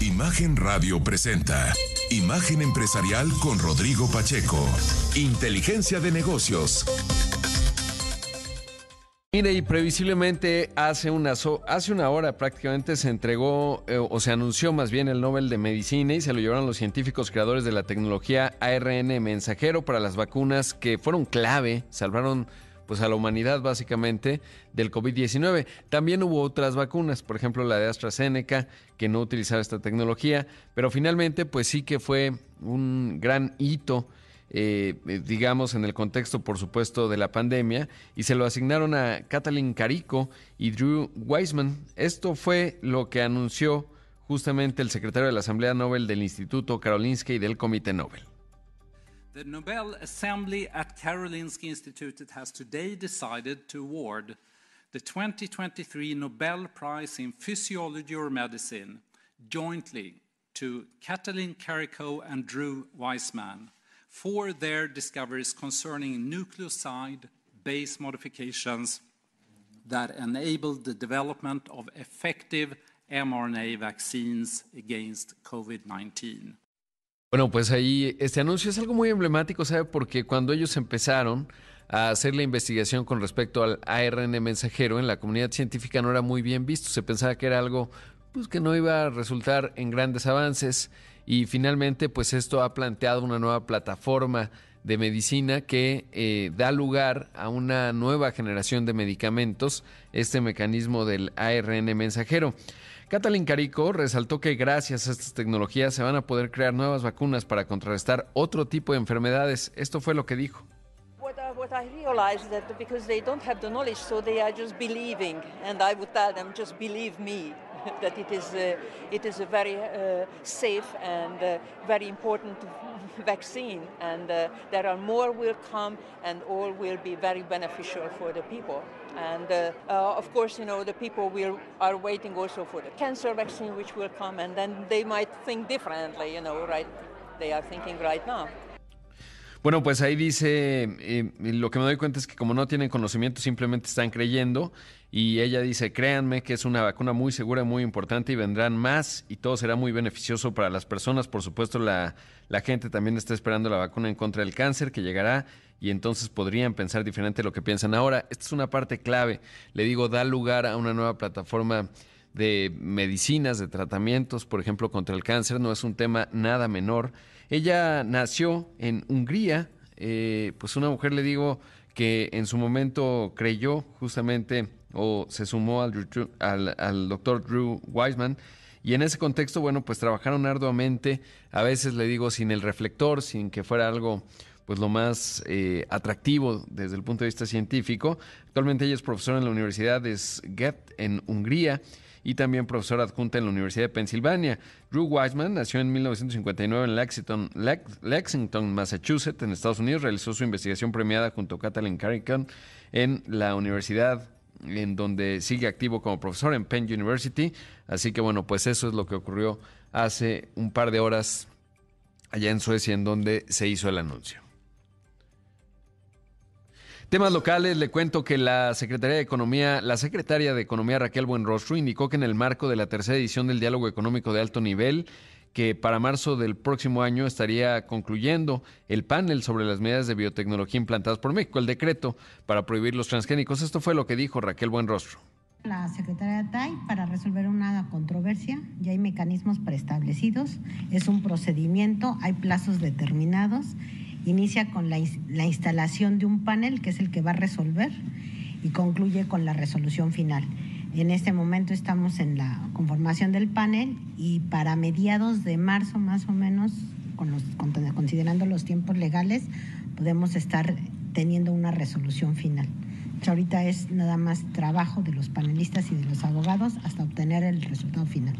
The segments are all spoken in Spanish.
Imagen Radio presenta Imagen Empresarial con Rodrigo Pacheco. Inteligencia de negocios. Mire, y previsiblemente hace una, hace una hora prácticamente se entregó eh, o se anunció más bien el Nobel de Medicina y se lo llevaron los científicos creadores de la tecnología ARN mensajero para las vacunas que fueron clave, salvaron pues a la humanidad básicamente del COVID-19. También hubo otras vacunas, por ejemplo la de AstraZeneca, que no utilizaba esta tecnología, pero finalmente pues sí que fue un gran hito. Eh, digamos, en el contexto, por supuesto, de la pandemia, y se lo asignaron a Kathleen Carico y Drew Weissman. Esto fue lo que anunció justamente el secretario de la Asamblea Nobel del Instituto Karolinska y del Comité Nobel. The Nobel Assembly at Karolinska Institute has today decided to award the 2023 Nobel Prize in Physiology or Medicine jointly to Katalin Kariko and Drew Weissman for their discoveries concerning nucleoside base modifications that enabled the development of effective mRNA vaccines against COVID 19. Bueno, pues ahí este anuncio es algo muy emblemático, ¿sabe? Porque cuando ellos empezaron a hacer la investigación con respecto al ARN mensajero en la comunidad científica no era muy bien visto, se pensaba que era algo pues que no iba a resultar en grandes avances y finalmente pues esto ha planteado una nueva plataforma de medicina que eh, da lugar a una nueva generación de medicamentos, este mecanismo del ARN mensajero. Katalin Carico resaltó que gracias a estas tecnologías se van a poder crear nuevas vacunas para contrarrestar otro tipo de enfermedades. Esto fue lo que dijo. just. that it is, uh, it is a very uh, safe and uh, very important vaccine, and uh, there are more will come, and all will be very beneficial for the people. And uh, uh, of course, you know, the people will, are waiting also for the cancer vaccine, which will come, and then they might think differently, you know, right? They are thinking right now. Bueno, pues ahí dice, eh, lo que me doy cuenta es que como no tienen conocimiento, simplemente están creyendo. Y ella dice, créanme que es una vacuna muy segura, muy importante y vendrán más y todo será muy beneficioso para las personas. Por supuesto, la, la gente también está esperando la vacuna en contra del cáncer que llegará y entonces podrían pensar diferente de lo que piensan ahora. Esta es una parte clave. Le digo, da lugar a una nueva plataforma de medicinas, de tratamientos, por ejemplo, contra el cáncer. No es un tema nada menor. Ella nació en Hungría, eh, pues una mujer, le digo, que en su momento creyó justamente o se sumó al, al, doctor Drew Weissman. Y en ese contexto, bueno, pues trabajaron arduamente, a veces le digo sin el reflector, sin que fuera algo pues lo más eh, atractivo desde el punto de vista científico. Actualmente ella es profesora en la Universidad de Szeged en Hungría y también profesora adjunta en la Universidad de Pensilvania. Drew Wiseman nació en 1959 en Lexington, Lexington, Massachusetts, en Estados Unidos. Realizó su investigación premiada junto a Kathleen Carrican en la universidad en donde sigue activo como profesor en Penn University. Así que bueno, pues eso es lo que ocurrió hace un par de horas allá en Suecia, en donde se hizo el anuncio. Temas locales, le cuento que la Secretaría de Economía, la secretaria de Economía Raquel Buenrostro indicó que en el marco de la tercera edición del Diálogo Económico de Alto Nivel, que para marzo del próximo año estaría concluyendo el panel sobre las medidas de biotecnología implantadas por México, el decreto para prohibir los transgénicos. Esto fue lo que dijo Raquel Buenrostro. La Secretaría de TAI para resolver una controversia, ya hay mecanismos preestablecidos, es un procedimiento, hay plazos determinados Inicia con la, instalación de un panel, que es el que va a resolver, y concluye con la resolución final. En este momento estamos en la conformación del panel y para mediados de marzo más o menos, considerando los tiempos legales, podemos estar teniendo una resolución final. Ahorita es nada más trabajo de los panelistas y de los abogados hasta obtener el resultado final.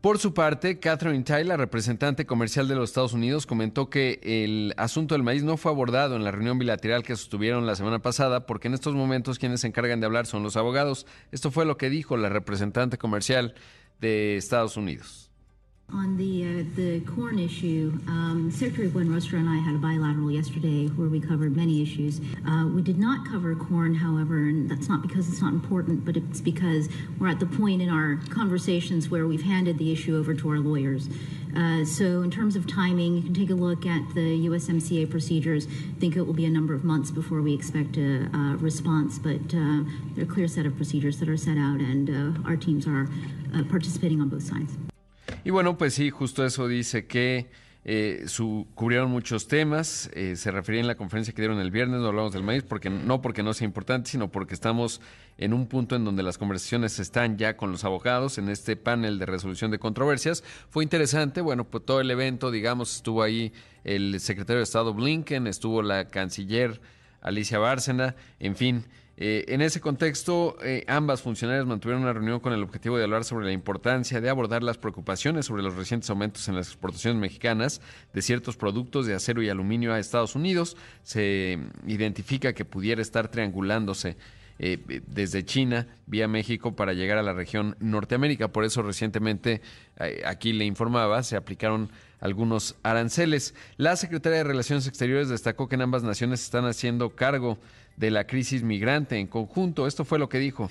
Por su parte, Catherine Tai, la representante comercial de los Estados Unidos, comentó que el asunto del maíz no fue abordado en la reunión bilateral que sostuvieron la semana pasada, porque en estos momentos quienes se encargan de hablar son los abogados. Esto fue lo que dijo la representante comercial de Estados Unidos. On the uh, the corn issue, um, Secretary Gwen and I had a bilateral yesterday where we covered many issues. Uh, we did not cover corn, however, and that's not because it's not important, but it's because we're at the point in our conversations where we've handed the issue over to our lawyers. Uh, so, in terms of timing, you can take a look at the USMCA procedures. I think it will be a number of months before we expect a response, but uh, there are a clear set of procedures that are set out, and uh, our teams are uh, participating on both sides. Y bueno, pues sí, justo eso dice que eh, su, cubrieron muchos temas, eh, se refería en la conferencia que dieron el viernes, no hablamos del maíz, porque no porque no sea importante, sino porque estamos en un punto en donde las conversaciones están ya con los abogados en este panel de resolución de controversias. Fue interesante, bueno, pues todo el evento, digamos, estuvo ahí el secretario de Estado Blinken, estuvo la canciller Alicia Bárcena, en fin. Eh, en ese contexto, eh, ambas funcionarias mantuvieron una reunión con el objetivo de hablar sobre la importancia de abordar las preocupaciones sobre los recientes aumentos en las exportaciones mexicanas de ciertos productos de acero y aluminio a Estados Unidos. Se identifica que pudiera estar triangulándose eh, desde China vía México para llegar a la región Norteamérica. Por eso recientemente, eh, aquí le informaba, se aplicaron algunos aranceles. La Secretaría de Relaciones Exteriores destacó que en ambas naciones están haciendo cargo de la crisis migrante en conjunto. Esto fue lo que dijo.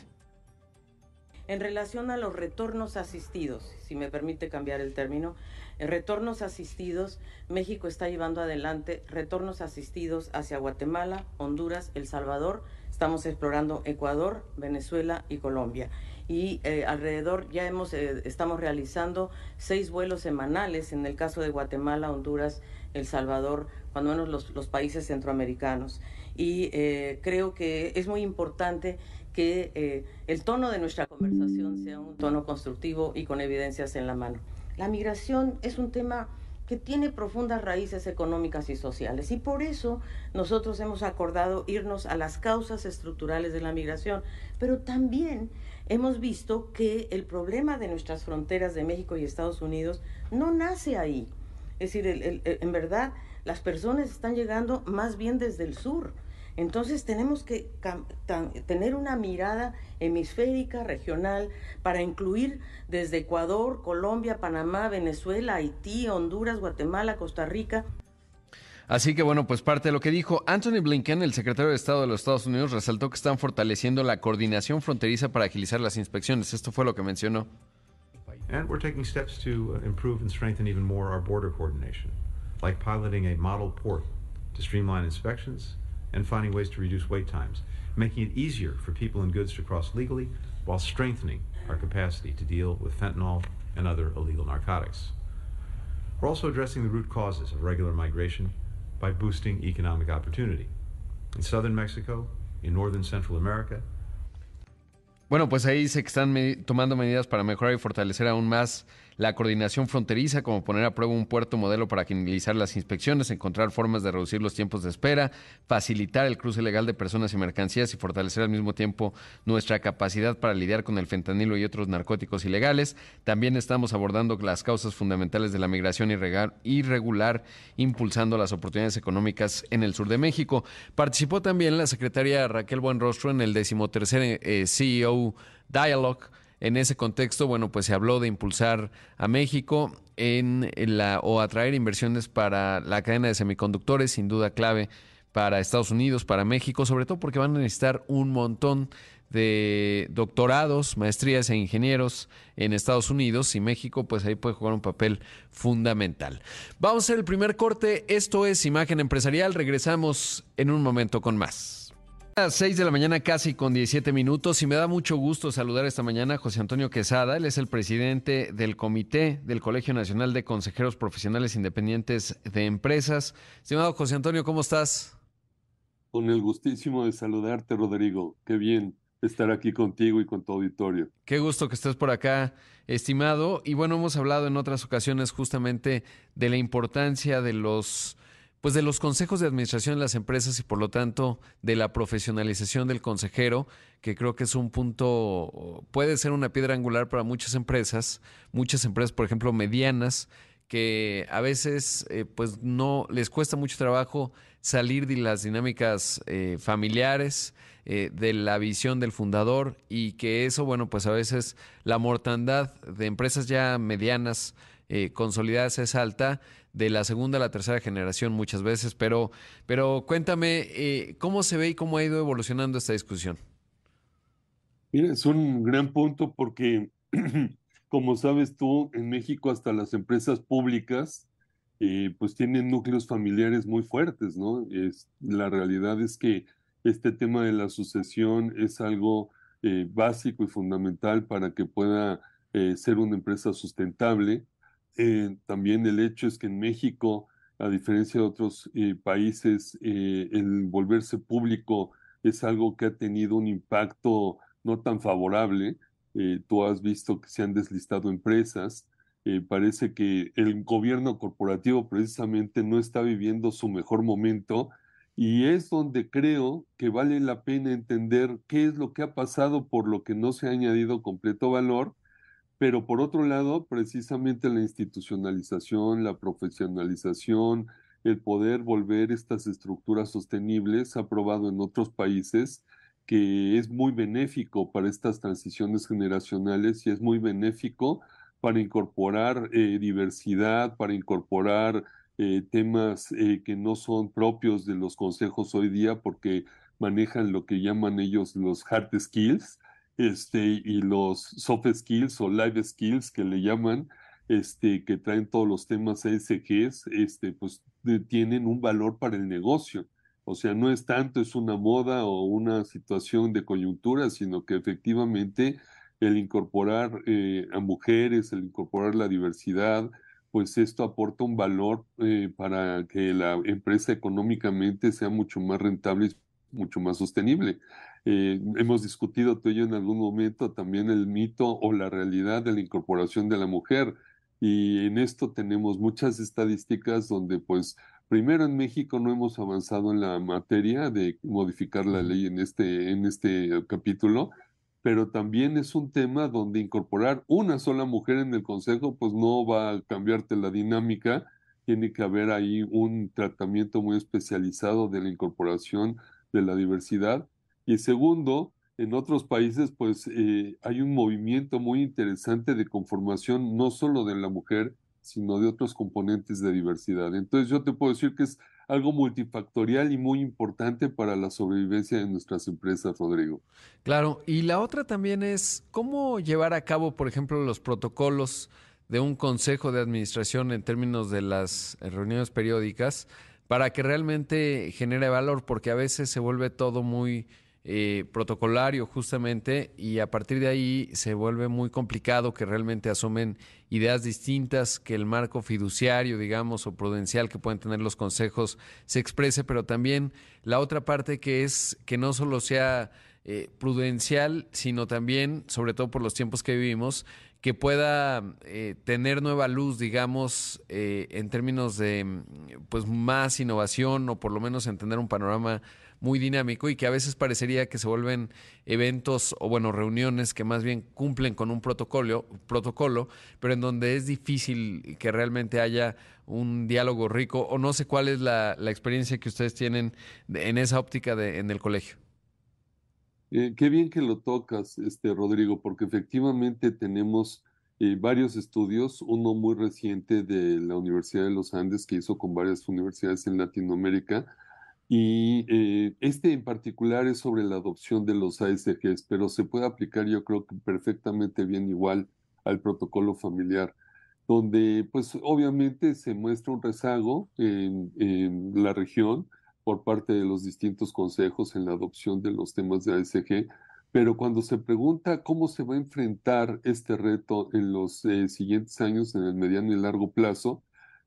En relación a los retornos asistidos, si me permite cambiar el término, en retornos asistidos, México está llevando adelante retornos asistidos hacia Guatemala, Honduras, El Salvador, estamos explorando Ecuador, Venezuela y Colombia. Y eh, alrededor ya hemos, eh, estamos realizando seis vuelos semanales en el caso de Guatemala, Honduras, El Salvador, cuando menos los, los países centroamericanos. Y eh, creo que es muy importante que eh, el tono de nuestra conversación sea un tono constructivo y con evidencias en la mano. La migración es un tema que tiene profundas raíces económicas y sociales. Y por eso nosotros hemos acordado irnos a las causas estructurales de la migración, pero también hemos visto que el problema de nuestras fronteras de México y Estados Unidos no nace ahí. Es decir, en verdad las personas están llegando más bien desde el sur entonces tenemos que tener una mirada hemisférica, regional, para incluir desde Ecuador, Colombia, Panamá, Venezuela, Haití, Honduras, Guatemala, Costa Rica. Así que bueno, pues parte de lo que dijo Anthony Blinken, el secretario de Estado de los Estados Unidos, resaltó que están fortaleciendo la coordinación fronteriza para agilizar las inspecciones. Esto fue lo que mencionó. And we're taking steps to uh, improve and strengthen even more our border coordination, like piloting a model port to streamline inspections and finding ways to reduce wait times, making it easier for people and goods to cross legally while strengthening our capacity to deal with fentanyl and other illegal narcotics. We're also addressing the root causes of regular migration by boosting economic opportunity. In southern Mexico, in northern Central America, Bueno, pues ahí dice que están tomando medidas para mejorar y fortalecer aún más la coordinación fronteriza, como poner a prueba un puerto modelo para agilizar las inspecciones, encontrar formas de reducir los tiempos de espera, facilitar el cruce legal de personas y mercancías y fortalecer al mismo tiempo nuestra capacidad para lidiar con el fentanilo y otros narcóticos ilegales. También estamos abordando las causas fundamentales de la migración irregular, impulsando las oportunidades económicas en el sur de México. Participó también la secretaria Raquel Buenrostro en el decimotercer eh, CEO Dialogue en ese contexto, bueno, pues se habló de impulsar a México en la o atraer inversiones para la cadena de semiconductores, sin duda clave para Estados Unidos, para México, sobre todo porque van a necesitar un montón de doctorados, maestrías e ingenieros en Estados Unidos y México, pues ahí puede jugar un papel fundamental. Vamos a hacer el primer corte. Esto es Imagen Empresarial. Regresamos en un momento con más. Las 6 de la mañana casi con 17 minutos y me da mucho gusto saludar esta mañana a José Antonio Quesada. Él es el presidente del Comité del Colegio Nacional de Consejeros Profesionales Independientes de Empresas. Estimado José Antonio, ¿cómo estás? Con el gustísimo de saludarte, Rodrigo. Qué bien estar aquí contigo y con tu auditorio. Qué gusto que estés por acá, estimado. Y bueno, hemos hablado en otras ocasiones justamente de la importancia de los pues de los consejos de administración de las empresas y por lo tanto de la profesionalización del consejero, que creo que es un punto, puede ser una piedra angular para muchas empresas, muchas empresas, por ejemplo, medianas, que a veces eh, pues no les cuesta mucho trabajo salir de las dinámicas eh, familiares, eh, de la visión del fundador y que eso, bueno, pues a veces la mortandad de empresas ya medianas consolidadas es alta de la segunda a la tercera generación muchas veces, pero, pero cuéntame, eh, ¿cómo se ve y cómo ha ido evolucionando esta discusión? Mira, es un gran punto porque, como sabes tú, en México hasta las empresas públicas eh, pues tienen núcleos familiares muy fuertes, ¿no? Es, la realidad es que este tema de la sucesión es algo eh, básico y fundamental para que pueda ser una empresa sustentable eh, también el hecho es que en México, a diferencia de otros eh, países, eh, el volverse público es algo que ha tenido un impacto no tan favorable. tú has visto que se han deslistado empresas. parece que el gobierno corporativo precisamente no está viviendo su mejor momento y es donde creo que vale la pena entender qué es lo que ha pasado por lo que no se ha añadido completo valor pero por otro lado, precisamente la institucionalización, la profesionalización, el poder volver estas estructuras sostenibles ha probado en otros países que es muy benéfico para estas transiciones generacionales y es muy benéfico para incorporar eh, diversidad, para incorporar eh, temas eh, que no son propios de los consejos hoy día porque manejan lo que llaman ellos los hard skills, este, y los soft skills o live skills que le llaman, este, que traen todos los temas ESGs, este, pues tienen un valor para el negocio. O sea, no es tanto, es una moda o una situación de coyuntura, sino que efectivamente el incorporar eh, a mujeres, el incorporar la diversidad, pues esto aporta un valor eh, para que la empresa económicamente sea mucho más rentable y mucho más sostenible. Eh, hemos discutido tú y yo en algún momento también el mito o la realidad de la incorporación de la mujer y en esto tenemos muchas estadísticas donde pues primero en México no hemos avanzado en la materia de modificar la ley en este, en este capítulo, pero también es un tema donde incorporar una sola mujer en el consejo pues no va a cambiarte la dinámica, tiene que haber ahí un tratamiento muy especializado de la incorporación de la diversidad. Y segundo, en otros países, pues eh, hay un movimiento muy interesante de conformación no solo de la mujer, sino de otros componentes de diversidad. Entonces yo te puedo decir que es algo multifactorial y muy importante para la sobrevivencia de nuestras empresas, Rodrigo. Claro, y la otra también es cómo llevar a cabo, por ejemplo, los protocolos de un consejo de administración en términos de las reuniones periódicas para que realmente genere valor, porque a veces se vuelve todo muy eh, protocolario justamente y a partir de ahí se vuelve muy complicado que realmente asumen ideas distintas, que el marco fiduciario, digamos, o prudencial que pueden tener los consejos se exprese, pero también la otra parte que es que no solo sea eh, prudencial, sino también, sobre todo por los tiempos que vivimos, que pueda eh, tener nueva luz, digamos, en términos de pues más innovación o por lo menos entender un panorama muy dinámico y que a veces parecería que se vuelven eventos o bueno, reuniones que más bien cumplen con un protocolo, protocolo, pero en donde es difícil que realmente haya un diálogo rico o no sé cuál es la, experiencia que ustedes tienen en esa óptica de, en el colegio. Eh, qué bien que lo tocas, este Rodrigo, porque efectivamente tenemos eh, varios estudios, uno muy reciente de la Universidad de los Andes que hizo con varias universidades en Latinoamérica, y eh, este en particular es sobre la adopción de los ASGs, pero se puede aplicar yo creo que perfectamente bien igual al protocolo familiar, donde pues obviamente se muestra un rezago en, en la región por parte de los distintos consejos en la adopción de los temas de ASG, pero cuando se pregunta cómo se va a enfrentar este reto en los eh, siguientes años, en el mediano y largo plazo,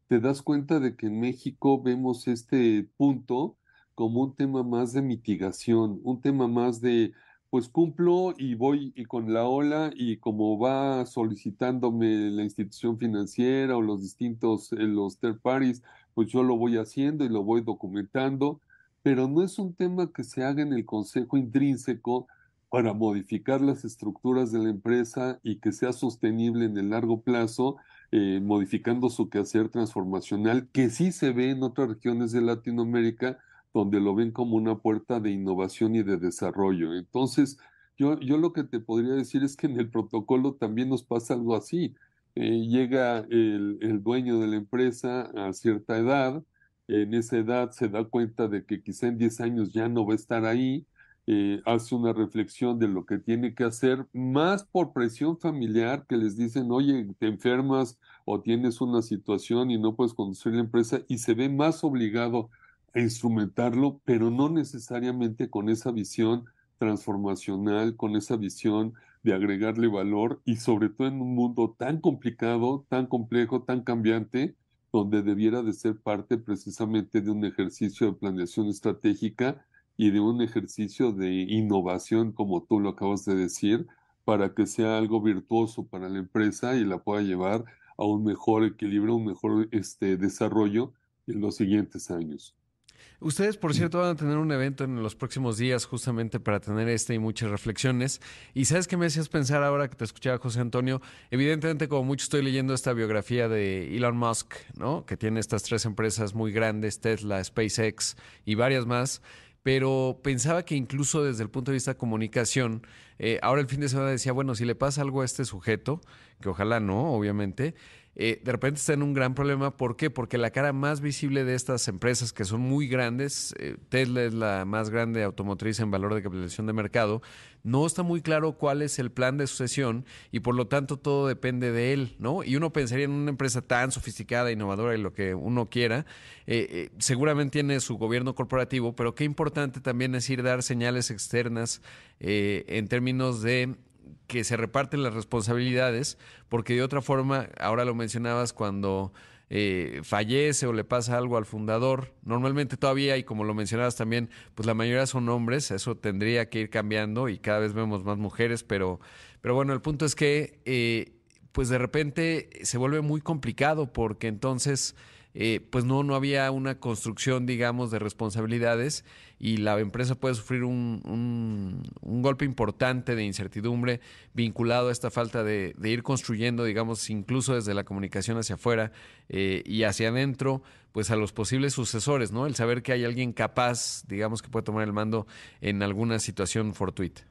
te das cuenta de que en México vemos este punto como un tema más de mitigación, un tema más de pues cumplo y voy y con la ola y como va solicitándome la institución financiera o los distintos, eh, los third parties, pues yo lo voy haciendo y lo voy documentando, pero no es un tema que se haga en el consejo intrínseco para modificar las estructuras de la empresa y que sea sostenible en el largo plazo, eh, modificando su quehacer transformacional, que sí se ve en otras regiones de Latinoamérica, donde lo ven como una puerta de innovación y de desarrollo. Entonces, yo, yo lo que te podría decir es que en el protocolo también nos pasa algo así. Eh, llega el, dueño de la empresa a cierta edad, en esa edad se da cuenta de que quizá en 10 años ya no va a estar ahí, eh, hace una reflexión de lo que tiene que hacer, más por presión familiar que les dicen, oye, te enfermas o tienes una situación y no puedes conducir la empresa y se ve más obligado a instrumentarlo, pero no necesariamente con esa visión transformacional, con esa visión de agregarle valor y sobre todo en un mundo tan complicado, tan complejo, tan cambiante, donde debiera de ser parte precisamente de un ejercicio de planeación estratégica y de un ejercicio de innovación, como tú lo acabas de decir, para que sea algo virtuoso para la empresa y la pueda llevar a un mejor equilibrio, un mejor este, desarrollo en los siguientes años. Ustedes, por cierto, van a tener un evento en los próximos días justamente para tener este y muchas reflexiones. Y sabes qué me hacías pensar ahora que te escuchaba, José Antonio. Evidentemente, como mucho estoy leyendo esta biografía de Elon Musk, ¿no? Que tiene estas tres empresas muy grandes, Tesla, SpaceX y varias más pero pensaba que incluso desde el punto de vista de comunicación, eh, ahora el fin de semana decía, bueno, si le pasa algo a este sujeto, que ojalá no, obviamente, eh, de repente está en un gran problema. ¿Por qué? Porque la cara más visible de estas empresas, que son muy grandes, eh, Tesla es la más grande automotriz en valor de capitalización de mercado, no está muy claro cuál es el plan de sucesión y por lo tanto todo depende de él, ¿no? Y uno pensaría en una empresa tan sofisticada, innovadora y lo que uno quiera, eh, seguramente tiene su gobierno corporativo, pero qué importante también es ir dar señales externas en términos de que se reparten las responsabilidades, porque de otra forma, ahora lo mencionabas, cuando eh, fallece o le pasa algo al fundador, normalmente todavía, y como lo mencionabas también, pues la mayoría son hombres, eso tendría que ir cambiando y cada vez vemos más mujeres, pero, pero bueno, el punto es que eh, pues de repente se vuelve muy complicado porque entonces eh, pues no, no había una construcción, digamos, de responsabilidades y la empresa puede sufrir un, un, golpe importante de incertidumbre vinculado a esta falta de, ir construyendo, digamos, incluso desde la comunicación hacia afuera eh, y hacia adentro, pues a los posibles sucesores, ¿no? El saber que hay alguien capaz, digamos, que puede tomar el mando en alguna situación fortuita.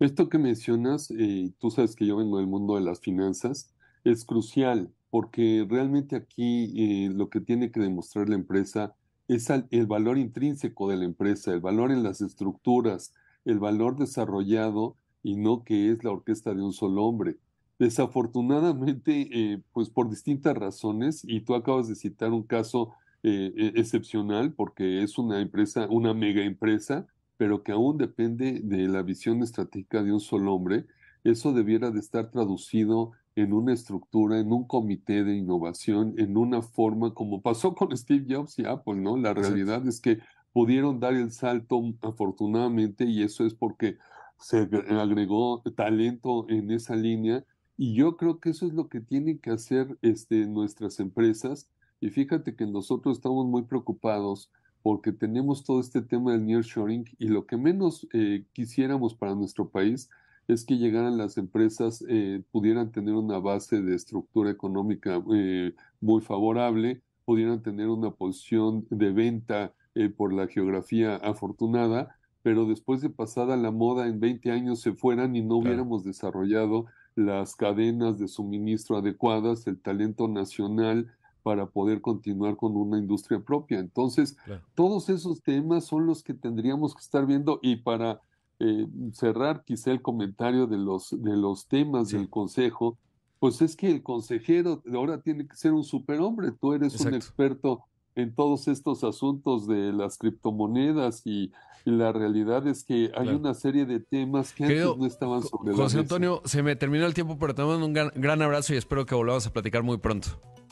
Esto que mencionas, eh, tú sabes que yo vengo del mundo de las finanzas, es crucial porque realmente aquí eh, lo que tiene que demostrar la empresa es el valor intrínseco de la empresa, el valor en las estructuras, el valor desarrollado y no que es la orquesta de un solo hombre. Desafortunadamente, eh, pues por distintas razones, y tú acabas de citar un caso eh, e, excepcional porque es una empresa, una mega empresa, pero que aún depende de la visión estratégica de un solo hombre, eso debiera de estar traducido en una estructura, en un comité de innovación, en una forma como pasó con Steve Jobs y Apple, ¿no? La realidad es que pudieron dar el salto afortunadamente y eso es porque se agregó talento en esa línea y yo creo que eso es lo que tienen que hacer este, nuestras empresas y fíjate que nosotros estamos muy preocupados porque tenemos todo este tema del nearshoring y lo que menos eh, quisiéramos para nuestro país es que llegaran las empresas, eh, pudieran tener una base de estructura económica eh, muy favorable, pudieran tener una posición de venta eh, por la geografía afortunada, pero después de pasada la moda en 20 años se fueran y no hubiéramos desarrollado las cadenas de suministro adecuadas, el talento nacional para poder continuar con una industria propia. Entonces, todos esos temas son los que tendríamos que estar viendo y para eh, cerrar quizá el comentario de los, de los temas del consejo, pues es que el consejero ahora tiene que ser un superhombre. Tú eres un experto en todos estos asuntos de las criptomonedas y, la realidad es que hay una serie de temas que antes no estaban sobre José Antonio, se me terminó el tiempo, pero te mando un gran, abrazo y espero que volvamos a platicar muy pronto.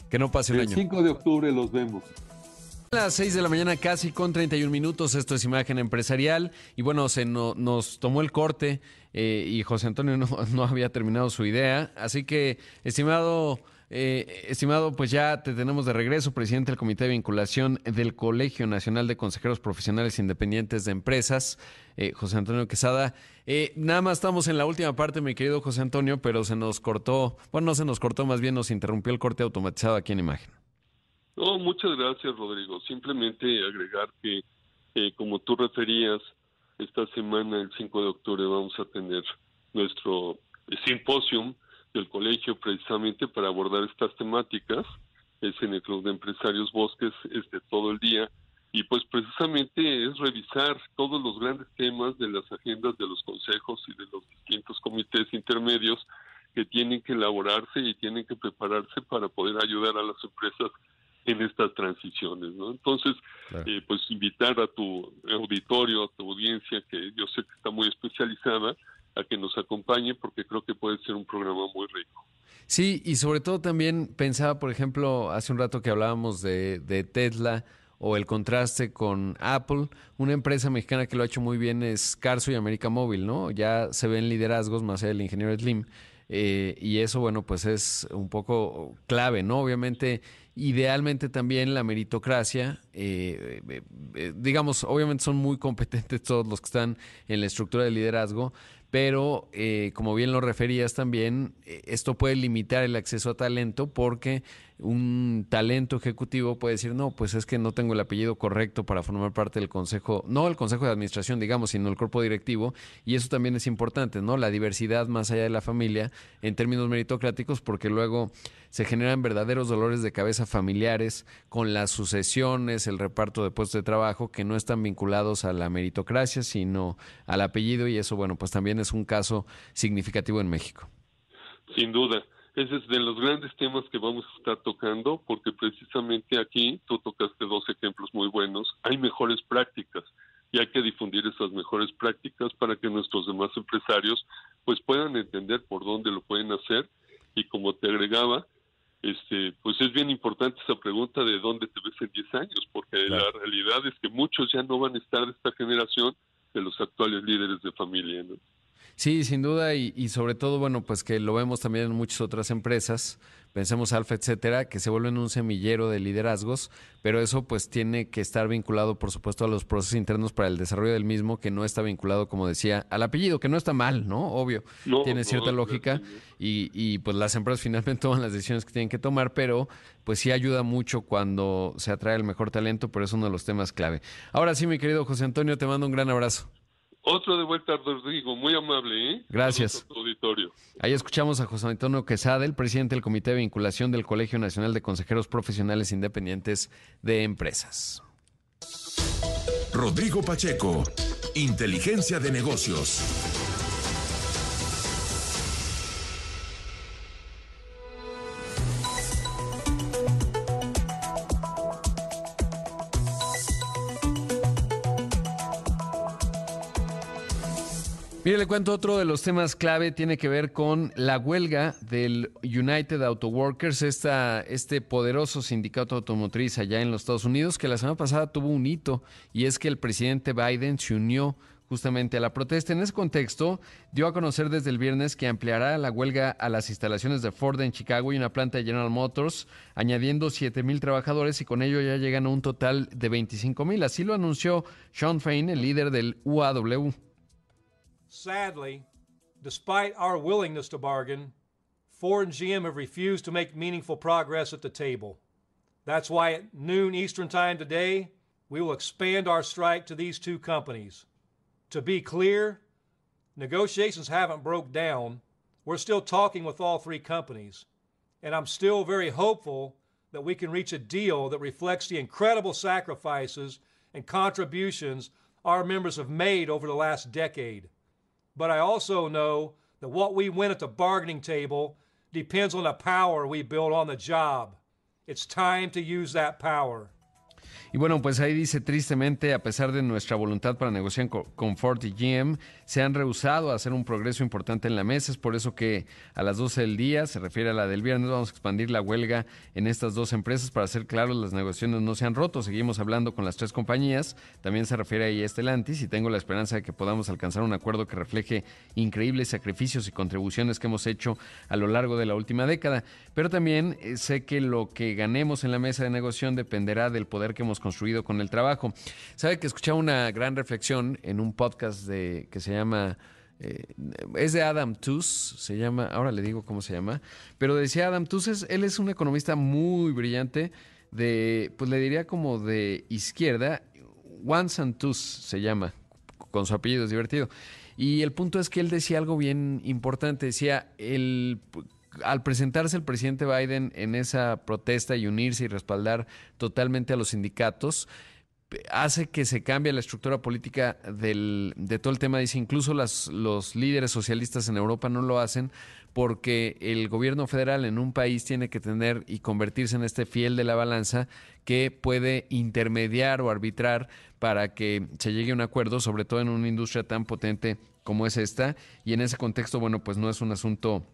Que no pase un año. El 5 de octubre los vemos. Las 6 de la mañana casi con 31 minutos, esto es Imagen Empresarial y bueno, se nos tomó el corte eh, y José Antonio no, había terminado su idea, así que estimado, eh, estimado, pues ya te tenemos de regreso, presidente del Comité de Vinculación del Colegio Nacional de Consejeros Profesionales Independientes de Empresas, eh, José Antonio Quesada. nada más estamos en la última parte, mi querido José Antonio, pero se nos cortó, bueno, no se nos cortó, más bien nos interrumpió el corte automatizado aquí en Imagen. No, muchas gracias, Rodrigo. Simplemente agregar que, como tú referías, esta semana, el 5 de octubre, vamos a tener nuestro simposium del colegio precisamente para abordar estas temáticas. Es en el Club de Empresarios Bosques, es de todo el día. Y pues precisamente es revisar todos los grandes temas de las agendas de los consejos y de los distintos comités intermedios que tienen que elaborarse y tienen que prepararse para poder ayudar a las empresas en estas transiciones, ¿no? Entonces, eh, pues invitar a tu auditorio, a tu audiencia, que yo sé que está muy especializada, a que nos acompañe porque creo que puede ser un programa muy rico. Sí, y sobre todo también pensaba, por ejemplo, hace un rato que hablábamos de, de Tesla o el contraste con Apple, una empresa mexicana que lo ha hecho muy bien es Carso y América Móvil, ¿no? Ya se ven liderazgos más allá del ingeniero Slim. Eh, y eso, bueno, pues es un poco clave, ¿no? Obviamente Idealmente también la meritocracia, eh, eh, eh, digamos, obviamente son muy competentes todos los que están en la estructura de liderazgo, pero como bien lo referías también, esto puede limitar el acceso a talento porque un talento ejecutivo puede decir, no, pues es que no tengo el apellido correcto para formar parte del consejo, no el consejo de administración, digamos, sino el cuerpo directivo, y eso también es importante, ¿no? La diversidad más allá de la familia en términos meritocráticos, porque luego se generan verdaderos dolores de cabeza familiares con las sucesiones, el reparto de puestos de trabajo que no están vinculados a la meritocracia, sino al apellido, y eso, bueno, pues también es un caso significativo en México. Sin duda. Ese es de los grandes temas que vamos a estar tocando, porque precisamente aquí tú tocaste dos ejemplos muy buenos. Hay mejores prácticas y hay que difundir esas mejores prácticas para que nuestros demás empresarios pues puedan entender por dónde lo pueden hacer y como te agregaba, este, pues es bien importante esa pregunta de dónde te ves en 10 años, porque la realidad es que muchos ya no van a estar de esta generación de los actuales líderes de familia. ¿no? Sí, sin duda, y, sobre todo, bueno, pues que lo vemos también en muchas otras empresas, pensemos Alfa, etcétera, que se vuelven un semillero de liderazgos, pero eso pues tiene que estar vinculado, por supuesto, a los procesos internos para el desarrollo del mismo, que no está vinculado, como decía, al apellido, que no está mal, ¿no? Obvio, tiene cierta lógica, y, y pues las empresas finalmente toman las decisiones que tienen que tomar, pero pues sí ayuda mucho cuando se atrae el mejor talento, pero es uno de los temas clave. Ahora sí, mi querido José Antonio, te mando un gran abrazo. Otro de vuelta, Rodrigo, muy amable. ¿eh? Gracias. Auditorio. Ahí escuchamos a José Antonio Quesada, el presidente del Comité de Vinculación del Colegio Nacional de Consejeros Profesionales Independientes de Empresas. Rodrigo Pacheco, Inteligencia de Negocios. Mire, le cuento otro de los temas clave, tiene que ver con la huelga del United Auto Workers, esta, este poderoso sindicato automotriz allá en los Estados Unidos, que la semana pasada tuvo un hito, y es que el presidente Biden se unió justamente a la protesta. En ese contexto, dio a conocer desde el viernes que ampliará la huelga a las instalaciones de Ford en Chicago y una planta de General Motors, añadiendo 7 mil trabajadores y con ello ya llegan a un total de 25 mil. Así lo anunció Sean Fain, el líder del UAW. Sadly, despite our willingness to bargain, Ford and GM have refused to make meaningful progress at the table. That's why at noon Eastern Time today, we will expand our strike to these two companies. To be clear, negotiations haven't broke down. We're still talking with all three companies, and I'm still very hopeful that we can reach a deal that reflects the incredible sacrifices and contributions our members have made over the last decade. But I also know that what we win at the bargaining table depends on the power we build on the job. It's time to use that power. Y bueno, pues ahí dice tristemente, a pesar de nuestra voluntad para negociar con Ford y GM, se han rehusado a hacer un progreso importante en la mesa. Es por eso que a las 12 del día, se refiere a la del viernes, vamos a expandir la huelga en estas dos empresas para hacer claro las negociaciones no se han roto. Seguimos hablando con las tres compañías. También se refiere ahí a Estelantis y tengo la esperanza de que podamos alcanzar un acuerdo que refleje increíbles sacrificios y contribuciones que hemos hecho a lo largo de la última década. Pero también eh, sé que lo que ganemos en la mesa de negociación dependerá del poder que hemos construido con el trabajo. Sabe que escuchaba una gran reflexión en un podcast de, que se llama... Eh, es de Adam Tooze, se llama, ahora le digo cómo se llama, pero decía Adam Tooze, él es un economista muy brillante, de, pues le diría como de izquierda, and Tooze se llama, con su apellido es divertido. Y el punto es que él decía algo bien importante, decía, el al presentarse el presidente Biden en esa protesta y unirse y respaldar totalmente a los sindicatos, hace que se cambie la estructura política del, de todo el tema. Dice, incluso las, los líderes socialistas en Europa no lo hacen porque el gobierno federal en un país tiene que tener y convertirse en este fiel de la balanza que puede intermediar o arbitrar para que se llegue a un acuerdo, sobre todo en una industria tan potente como es esta. Y en ese contexto, bueno, pues no es un asunto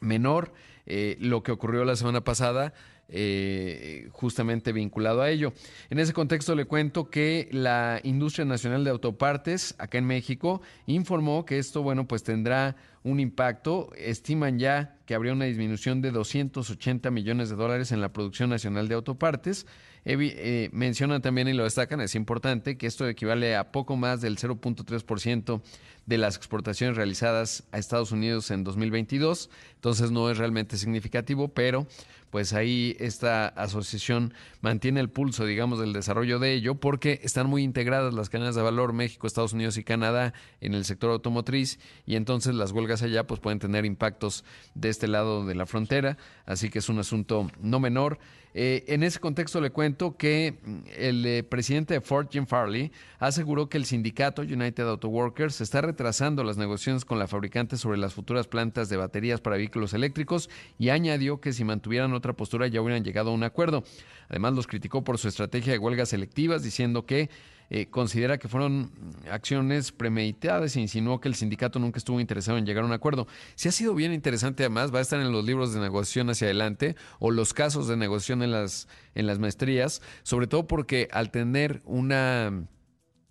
menor eh, lo que ocurrió la semana pasada, eh, justamente vinculado a ello. En ese contexto le cuento que la Industria Nacional de Autopartes, acá en México, informó que esto, bueno, pues tendrá un impacto. Estiman ya que habría una disminución de 280 millones de dólares en la producción nacional de autopartes. Eh, mencionan también y lo destacan, es importante, que esto equivale a poco más del 0.3% de las exportaciones realizadas a Estados Unidos en 2022. Entonces no es realmente significativo, pero pues ahí esta asociación mantiene el pulso, digamos, del desarrollo de ello, porque están muy integradas las cadenas de valor México, Estados Unidos y Canadá en el sector automotriz y entonces las huelgas allá pues pueden tener impactos de este lado de la frontera, así que es un asunto no menor. Eh, en ese contexto le cuento que el eh, presidente de Ford, Jim Farley, aseguró que el sindicato United Auto Workers está retrasando las negociaciones con la fabricante sobre las futuras plantas de baterías para vehículos eléctricos y añadió que si mantuvieran otra postura ya hubieran llegado a un acuerdo. Además los criticó por su estrategia de huelgas selectivas, diciendo que eh, considera que fueron acciones premeditadas e insinuó que el sindicato nunca estuvo interesado en llegar a un acuerdo. Si ha sido bien interesante además, va a estar en los libros de negociación hacia adelante o los casos de negociación en las, en las maestrías, sobre todo porque al tener una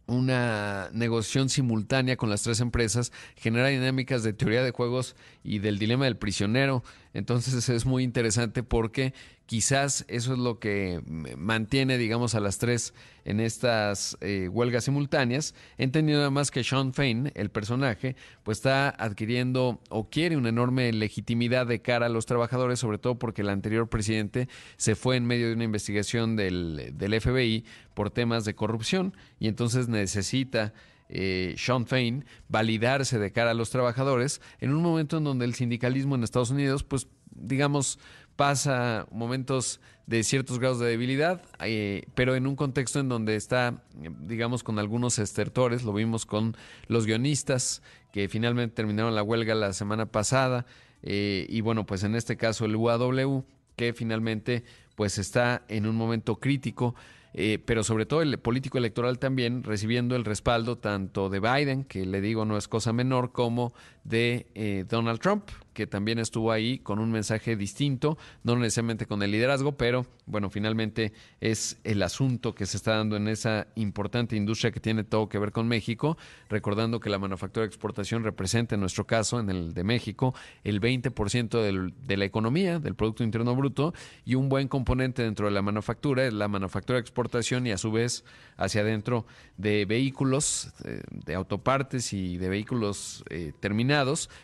una negociación simultánea con las tres empresas genera dinámicas de teoría de juegos y del dilema del prisionero. Entonces es muy interesante porque quizás eso es lo que mantiene, digamos, a las tres en estas eh, huelgas simultáneas, entendiendo además que Sean Fain, el personaje, pues está adquiriendo o quiere una enorme legitimidad de cara a los trabajadores, sobre todo porque el anterior presidente se fue en medio de una investigación del, del FBI por temas de corrupción y entonces necesita eh, Sean Fain validarse de cara a los trabajadores en un momento en donde el sindicalismo en Estados Unidos, pues digamos, pasa momentos de ciertos grados de debilidad, eh, pero en un contexto en donde está, digamos, con algunos estertores, lo vimos con los guionistas que finalmente terminaron la huelga la semana pasada, eh, y bueno, pues en este caso el UAW, que finalmente pues está en un momento crítico. Eh, pero sobre todo el político electoral también recibiendo el respaldo tanto de Biden, que le digo no es cosa menor, como de eh, Donald Trump, que también estuvo ahí con un mensaje distinto, no necesariamente con el liderazgo, pero bueno, finalmente es el asunto que se está dando en esa importante industria que tiene todo que ver con México, recordando que la manufactura de exportación representa en nuestro caso, en el de México, el 20% del, de la economía, del Producto Interno Bruto, y un buen componente dentro de la manufactura es la manufactura de exportación y a su vez hacia adentro de vehículos, eh, de, autopartes y de vehículos eh, terminados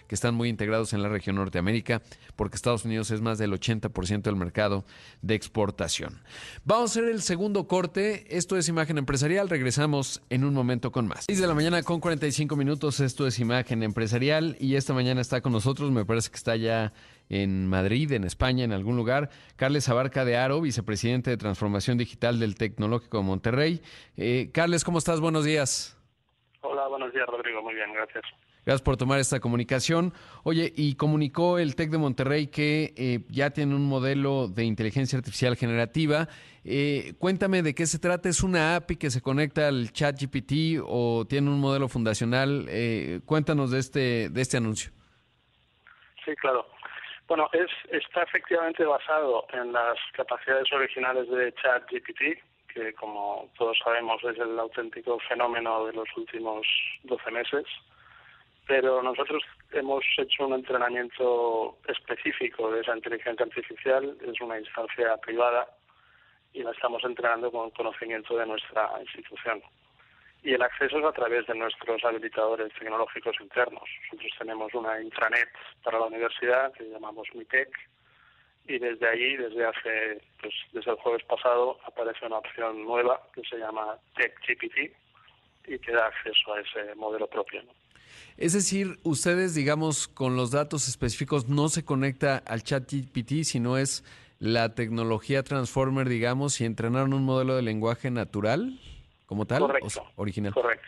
que están muy integrados en la región Norteamérica, porque Estados Unidos es más del 80% del mercado de exportación. Vamos a hacer el segundo corte. Esto es Imagen Empresarial. Regresamos en un momento con más. 6 de la mañana con 45 minutos. Esto es Imagen Empresarial y esta mañana está con nosotros, me parece que está ya en Madrid, en España, en algún lugar. Carles Abarca de Aro, vicepresidente de Transformación Digital del Tecnológico de Monterrey. Eh, Carles, ¿cómo estás? Buenos días. Hola, buenos días, Rodrigo. Muy bien, gracias. Gracias por tomar esta comunicación. Oye, y comunicó el TEC de Monterrey que eh, ya tiene un modelo de inteligencia artificial generativa. Eh, cuéntame de qué se trata. ¿Es una API que se conecta al chat GPT o tiene un modelo fundacional? Eh, cuéntanos de este, de este anuncio. Sí, claro. Bueno, es, está efectivamente basado en las capacidades originales de ChatGPT, que como todos sabemos es el auténtico fenómeno de los últimos 12 meses pero nosotros hemos hecho un entrenamiento específico de esa inteligencia artificial, es una instancia privada y la estamos entrenando con conocimiento de nuestra institución. Y el acceso es a través de nuestros habilitadores tecnológicos internos. Nosotros tenemos una intranet para la universidad que llamamos MITEC y desde ahí, desde hace, pues desde el jueves pasado, aparece una opción nueva que se llama TechGPT y que da acceso a ese modelo propio. Es decir, ustedes, digamos, con los datos específicos no se conecta al chat GPT, sino es la tecnología Transformer, digamos, y entrenaron un modelo de lenguaje natural como tal, correcto, original. Correcto.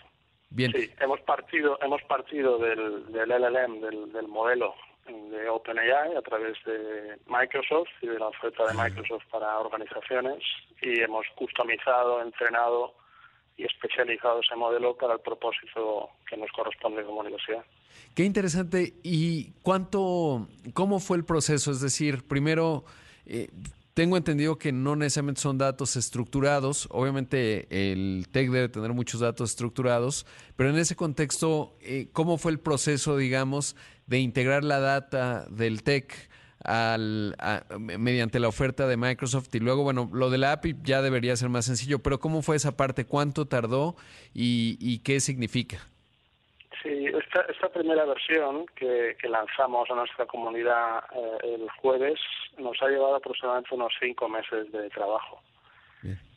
Bien. Sí, hemos partido, hemos partido del, del LLM, del, del modelo de OpenAI a través de Microsoft y de la oferta de Microsoft para organizaciones y hemos customizado, entrenado especializado ese modelo para el propósito que nos corresponde como universidad. Qué interesante. ¿Y cuánto, cómo fue el proceso? Es decir, primero, eh, tengo entendido que no necesariamente son datos estructurados. Obviamente el TEC debe tener muchos datos estructurados, pero en ese contexto, eh, ¿cómo fue el proceso, digamos, de integrar la data del TEC? Al, mediante la oferta de Microsoft y luego, bueno, lo de la API ya debería ser más sencillo, pero ¿cómo fue esa parte? ¿Cuánto tardó y, qué significa? Sí, esta, esta primera versión que, lanzamos a nuestra comunidad eh, el jueves nos ha llevado aproximadamente unos cinco meses de trabajo.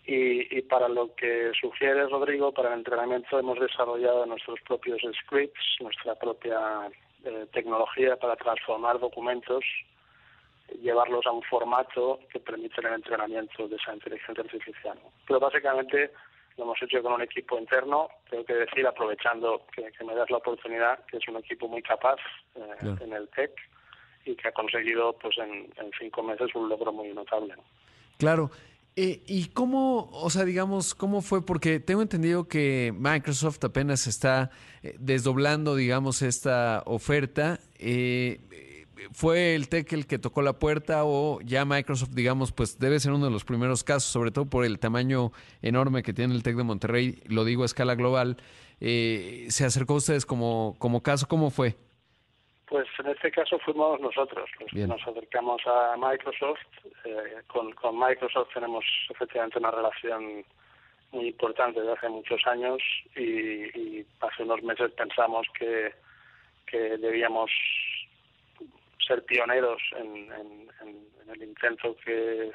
Y, y, para lo que sugiere Rodrigo, para el entrenamiento hemos desarrollado nuestros propios scripts, nuestra propia eh, tecnología para transformar documentos llevarlos a un formato que permite el entrenamiento de esa inteligencia artificial. Pero básicamente lo hemos hecho con un equipo interno, tengo que decir, aprovechando que, me das la oportunidad, que es un equipo muy capaz eh, en el TEC y que ha conseguido pues en, cinco meses un logro muy notable. Claro. Eh, ¿Y cómo, o sea, digamos, cómo fue? Porque tengo entendido que Microsoft apenas está eh, desdoblando, digamos, esta oferta. Eh, ¿Fue el TEC el que tocó la puerta o ya Microsoft, digamos, pues debe ser uno de los primeros casos, sobre todo por el tamaño enorme que tiene el TEC de Monterrey, lo digo a escala global, eh, ¿se acercó a ustedes como, como caso? ¿Cómo fue? Pues en este caso fuimos nosotros los que nos acercamos a Microsoft. Eh, con, con Microsoft tenemos efectivamente una relación muy importante desde hace muchos años y, y hace unos meses pensamos que, que debíamos ser pioneros en, el intento que,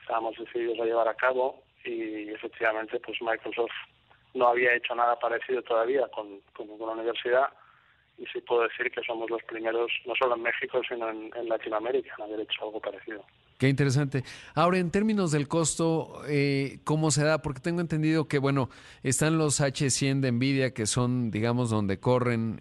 estábamos decididos a llevar a cabo y efectivamente pues Microsoft no había hecho nada parecido todavía con, ninguna universidad y sí puedo decir que somos los primeros, no solo en México, sino en, Latinoamérica, en haber hecho algo parecido. Qué interesante. Ahora, en términos del costo, eh, ¿cómo se da? Porque tengo entendido que, bueno, están los H100 de NVIDIA, que son, digamos, donde corren,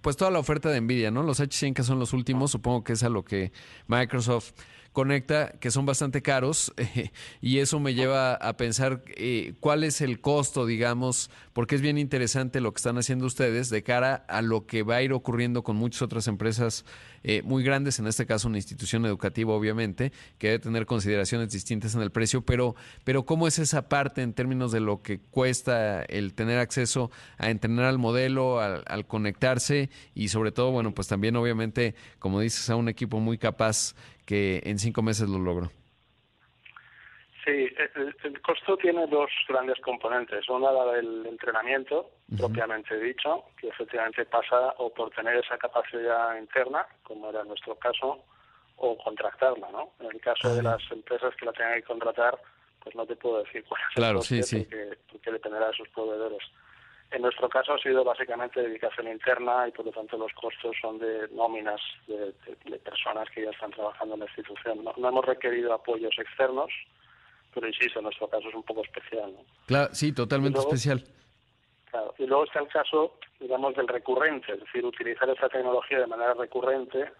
pues toda la oferta de Nvidia, ¿no? Los H100 que son los últimos, supongo que es a lo que Microsoft conecta, que son bastante caros, y eso me lleva a pensar eh, cuál es el costo, digamos, porque es bien interesante lo que están haciendo ustedes de cara a lo que va a ir ocurriendo con muchas otras empresas eh, muy grandes, en este caso una institución educativa, obviamente, que debe tener consideraciones distintas en el precio, pero, pero ¿cómo es esa parte en términos de lo que cuesta el tener acceso a entrenar al modelo, al, al conectarse y sobre todo, bueno, pues también obviamente, como dices, a un equipo muy capaz que en cinco meses lo logró? Sí, el, costo tiene dos grandes componentes. Una la del entrenamiento, propiamente dicho, que efectivamente pasa o por tener esa capacidad interna, como era nuestro caso, o contractarla, ¿no? En el caso de las empresas que la tengan que contratar, pues no te puedo decir cuál es claro, sí, sí. porque dependerá de sus proveedores. En nuestro caso ha sido básicamente dedicación interna y por lo tanto los costos son de nóminas de, personas que ya están trabajando en la institución. No, hemos requerido apoyos externos, pero insisto, en nuestro caso es un poco especial. Claro, sí, totalmente especial. Claro. Y luego está el caso, digamos, del recurrente, es decir, utilizar esta tecnología de manera recurrente,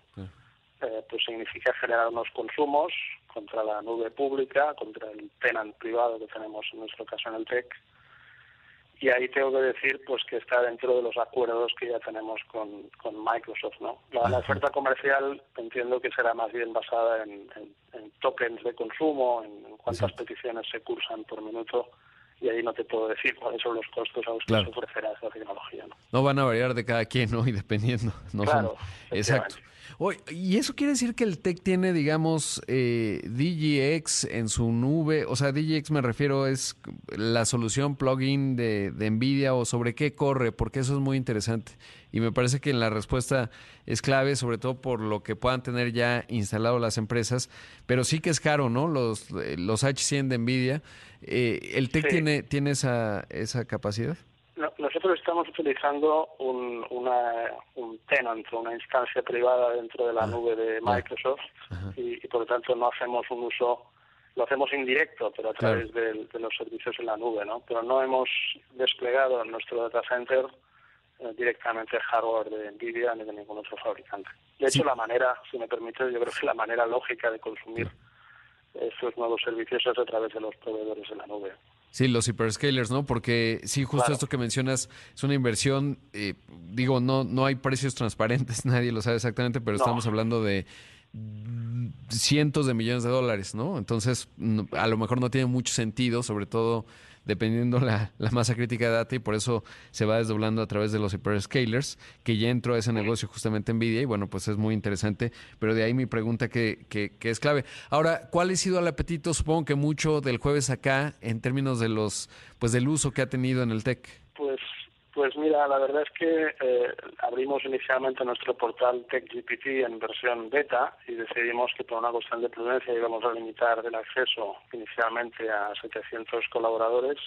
eh, pues significa generar unos consumos contra la nube pública, contra el tenant privado que tenemos en nuestro caso en el TEC. Y ahí tengo que decir pues que está dentro de los acuerdos que ya tenemos con, con Microsoft. ¿no? La, la oferta comercial entiendo que será más bien basada en, en- en tokens de consumo, en cuántas peticiones se cursan por minuto, y ahí no te puedo decir cuáles son los costos a los que Claro. se ofrecerá esa tecnología. ¿no? No van a variar de cada quien, ¿no? Y dependiendo. No son- Claro, Exacto. Y eso quiere decir que el TEC tiene, digamos, eh, DGX en su nube. O sea, DGX me refiero es la solución plugin de, de NVIDIA o sobre qué corre, porque eso es muy interesante. Y me parece que la respuesta es clave, sobre todo por lo que puedan tener ya instalado las empresas. Pero sí que es caro, ¿no? Los, eh, los H100 de NVIDIA. Eh, ¿El TEC Sí. tiene, tiene esa, esa capacidad? No- Nosotros estamos utilizando un, una, un tenant, una instancia privada dentro de la nube de Microsoft y, y por lo tanto no hacemos un uso, lo hacemos indirecto, pero a través de, los servicios en la nube, ¿no? Pero no hemos desplegado en nuestro data center eh, directamente hardware de NVIDIA ni de ningún otro fabricante. De hecho, la manera, si me permite, yo creo que la manera lógica de consumir estos nuevos servicios es a través de los proveedores de la nube. Sí, los hyperscalers, ¿no? Porque sí, justo Claro. esto que mencionas es una inversión, eh, digo, no, no hay precios transparentes, nadie lo sabe exactamente, pero No. estamos hablando de cientos de millones de dólares, ¿no? Entonces, a lo mejor no tiene mucho sentido, sobre todo dependiendo la, la masa crítica de data y por eso se va desdoblando a través de los hyperscalers, que ya entró a ese negocio justamente Nvidia y bueno, pues es muy interesante, pero de ahí mi pregunta que, que, es clave. Ahora, ¿cuál ha sido el apetito? Supongo que mucho del jueves acá en términos de los, pues del uso que ha tenido en el TEC. Pues, pues mira, la verdad es que eh, abrimos inicialmente nuestro portal TechGPT en versión beta y decidimos que por una cuestión de prudencia íbamos a limitar el acceso inicialmente a 700 colaboradores,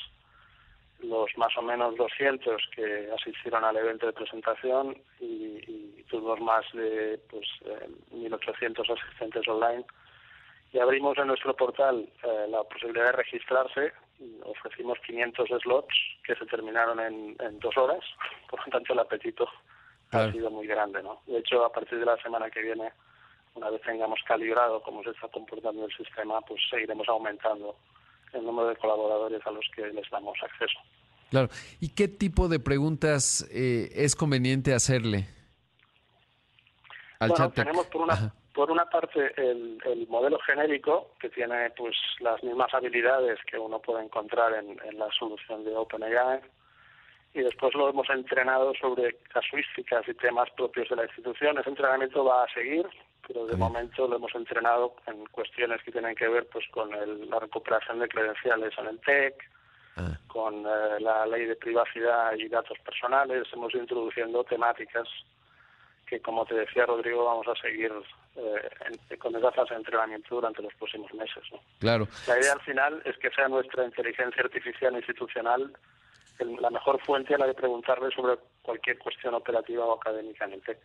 los más o menos 200 que asistieron al evento de presentación y, y tuvimos más de pues, eh, 1.800 asistentes online y abrimos en nuestro portal eh, la posibilidad de registrarse. Ofrecimos 500 slots que se terminaron en, en dos horas, por lo tanto el apetito Claro. ha sido muy grande. ¿no? De hecho, a partir de la semana que viene, una vez tengamos calibrado cómo se está comportando el sistema, pues seguiremos aumentando el número de colaboradores a los que les damos acceso. Claro. ¿Y qué tipo de preguntas eh, es conveniente hacerle al bueno, chat? Tenemos por una, Ajá. Por una parte el, el modelo genérico que tiene pues las mismas habilidades que uno puede encontrar en, en la solución de OpenAI y después lo hemos entrenado sobre casuísticas y temas propios de la institución. Ese entrenamiento va a seguir, pero de momento lo hemos entrenado en cuestiones que tienen que ver pues con el- la recuperación de credenciales en el TEC, Ah. con eh, la ley de privacidad y datos personales. Hemos ido introduciendo temáticas que, como te decía Rodrigo, vamos a seguir eh, en- con esa fase de entrenamiento durante los próximos meses. ¿no? Claro. La idea al final es que sea nuestra inteligencia artificial institucional el- la mejor fuente a la de preguntarle sobre cualquier cuestión operativa o académica en el TEC.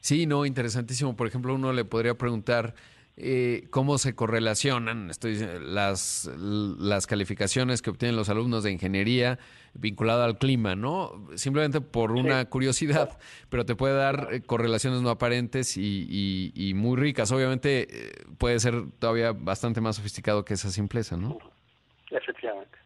Sí, no, interesantísimo. Por ejemplo, uno le podría preguntar eh, cómo se correlacionan estoy, las, las calificaciones que obtienen los alumnos de ingeniería vinculado al clima, ¿no? Simplemente por una curiosidad, pero te puede dar eh, correlaciones no aparentes y, y- y muy ricas. Obviamente eh, puede ser todavía bastante más sofisticado que esa simpleza, ¿no? Efectivamente.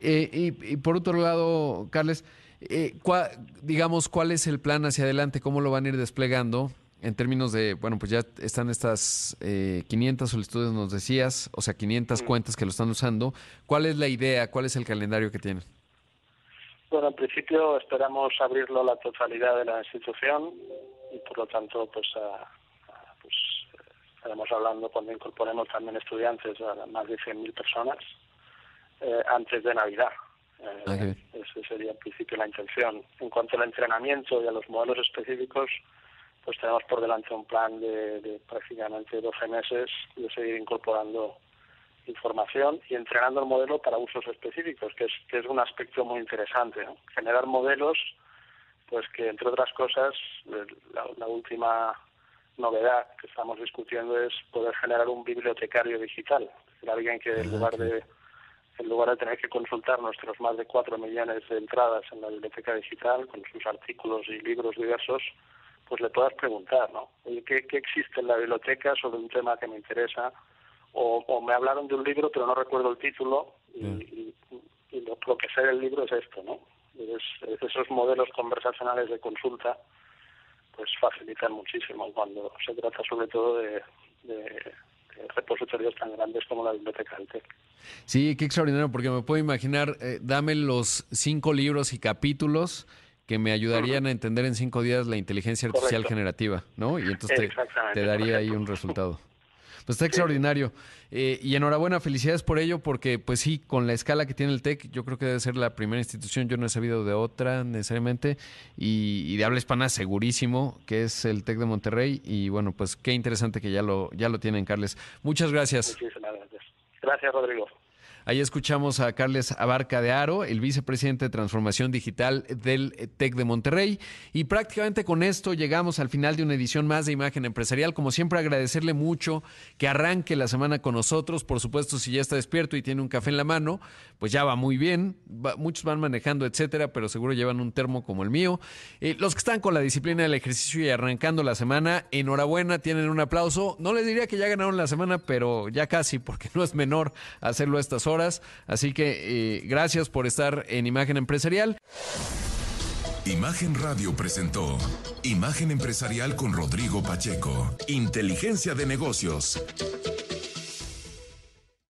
Eh, y, y por otro lado, Carles, eh, cua- digamos, ¿cuál es el plan hacia adelante? ¿Cómo lo van a ir desplegando? En términos de, bueno, pues ya están estas eh, 500 solicitudes, nos decías, o sea, 500 cuentas que lo están usando. ¿Cuál es la idea? ¿Cuál es el calendario que tienen? Bueno, en principio esperamos abrirlo a la totalidad de la institución y por lo tanto, pues, a- a, pues estaremos hablando cuando incorporemos también estudiantes a más de 100.000 personas eh, antes de Navidad. Eh, Ah, qué bien. esa sería en principio la intención. En cuanto al entrenamiento y a los modelos específicos, pues tenemos por delante un plan de, de prácticamente 12 meses de seguir incorporando información y entrenando el modelo para usos específicos, que es, que es un aspecto muy interesante. ¿no? Generar modelos, pues que entre otras cosas, la, la última novedad que estamos discutiendo es poder generar un bibliotecario digital. Es decir, alguien que en lugar de en lugar de tener que consultar nuestros más de cuatro millones de entradas en la biblioteca digital con sus artículos y libros diversos, pues le puedas preguntar, ¿no? ¿qué, ¿qué, existe en la biblioteca sobre un tema que me interesa? O, me hablaron de un libro pero no recuerdo el título y, lo, que sé del libro es esto, ¿no? esos modelos conversacionales de consulta pues facilitan muchísimo cuando se trata sobre todo de, repositorios tan grandes como la biblioteca del TEC. Sí, qué extraordinario, porque me puedo imaginar, eh, dame los cinco libros y capítulos que me ayudarían a entender en cinco días la inteligencia artificial generativa, ¿no? Y entonces te, daría ahí un resultado. Pues está extraordinario. Eh, y enhorabuena, felicidades por ello, porque pues sí, con la escala que tiene el TEC, yo creo que debe ser la primera institución, yo no he sabido de otra necesariamente, y, de habla hispana segurísimo, que es el TEC de Monterrey, y bueno, pues qué interesante que ya lo, ya lo tienen, Carles. Muchas gracias. Muchísimas gracias. Gracias, Rodrigo. Ahí escuchamos a Carles Abarca de Aro, el vicepresidente de Transformación Digital del TEC de Monterrey. Y prácticamente con esto llegamos al final de una edición más de Imagen Empresarial. Como siempre, agradecerle mucho que arranque la semana con nosotros. Por supuesto, si ya está despierto y tiene un café en la mano, pues ya va muy bien. muchos van manejando, etcétera, pero seguro llevan un termo como el mío. Eh, los que están con la disciplina del ejercicio y arrancando la semana, enhorabuena, tienen un aplauso. No les diría que ya ganaron la semana, pero ya casi, porque no es menor hacerlo a estas horas Así que eh, gracias por estar en Imagen Empresarial. Imagen Radio presentó Imagen Empresarial con Rodrigo Pacheco. Inteligencia de negocios.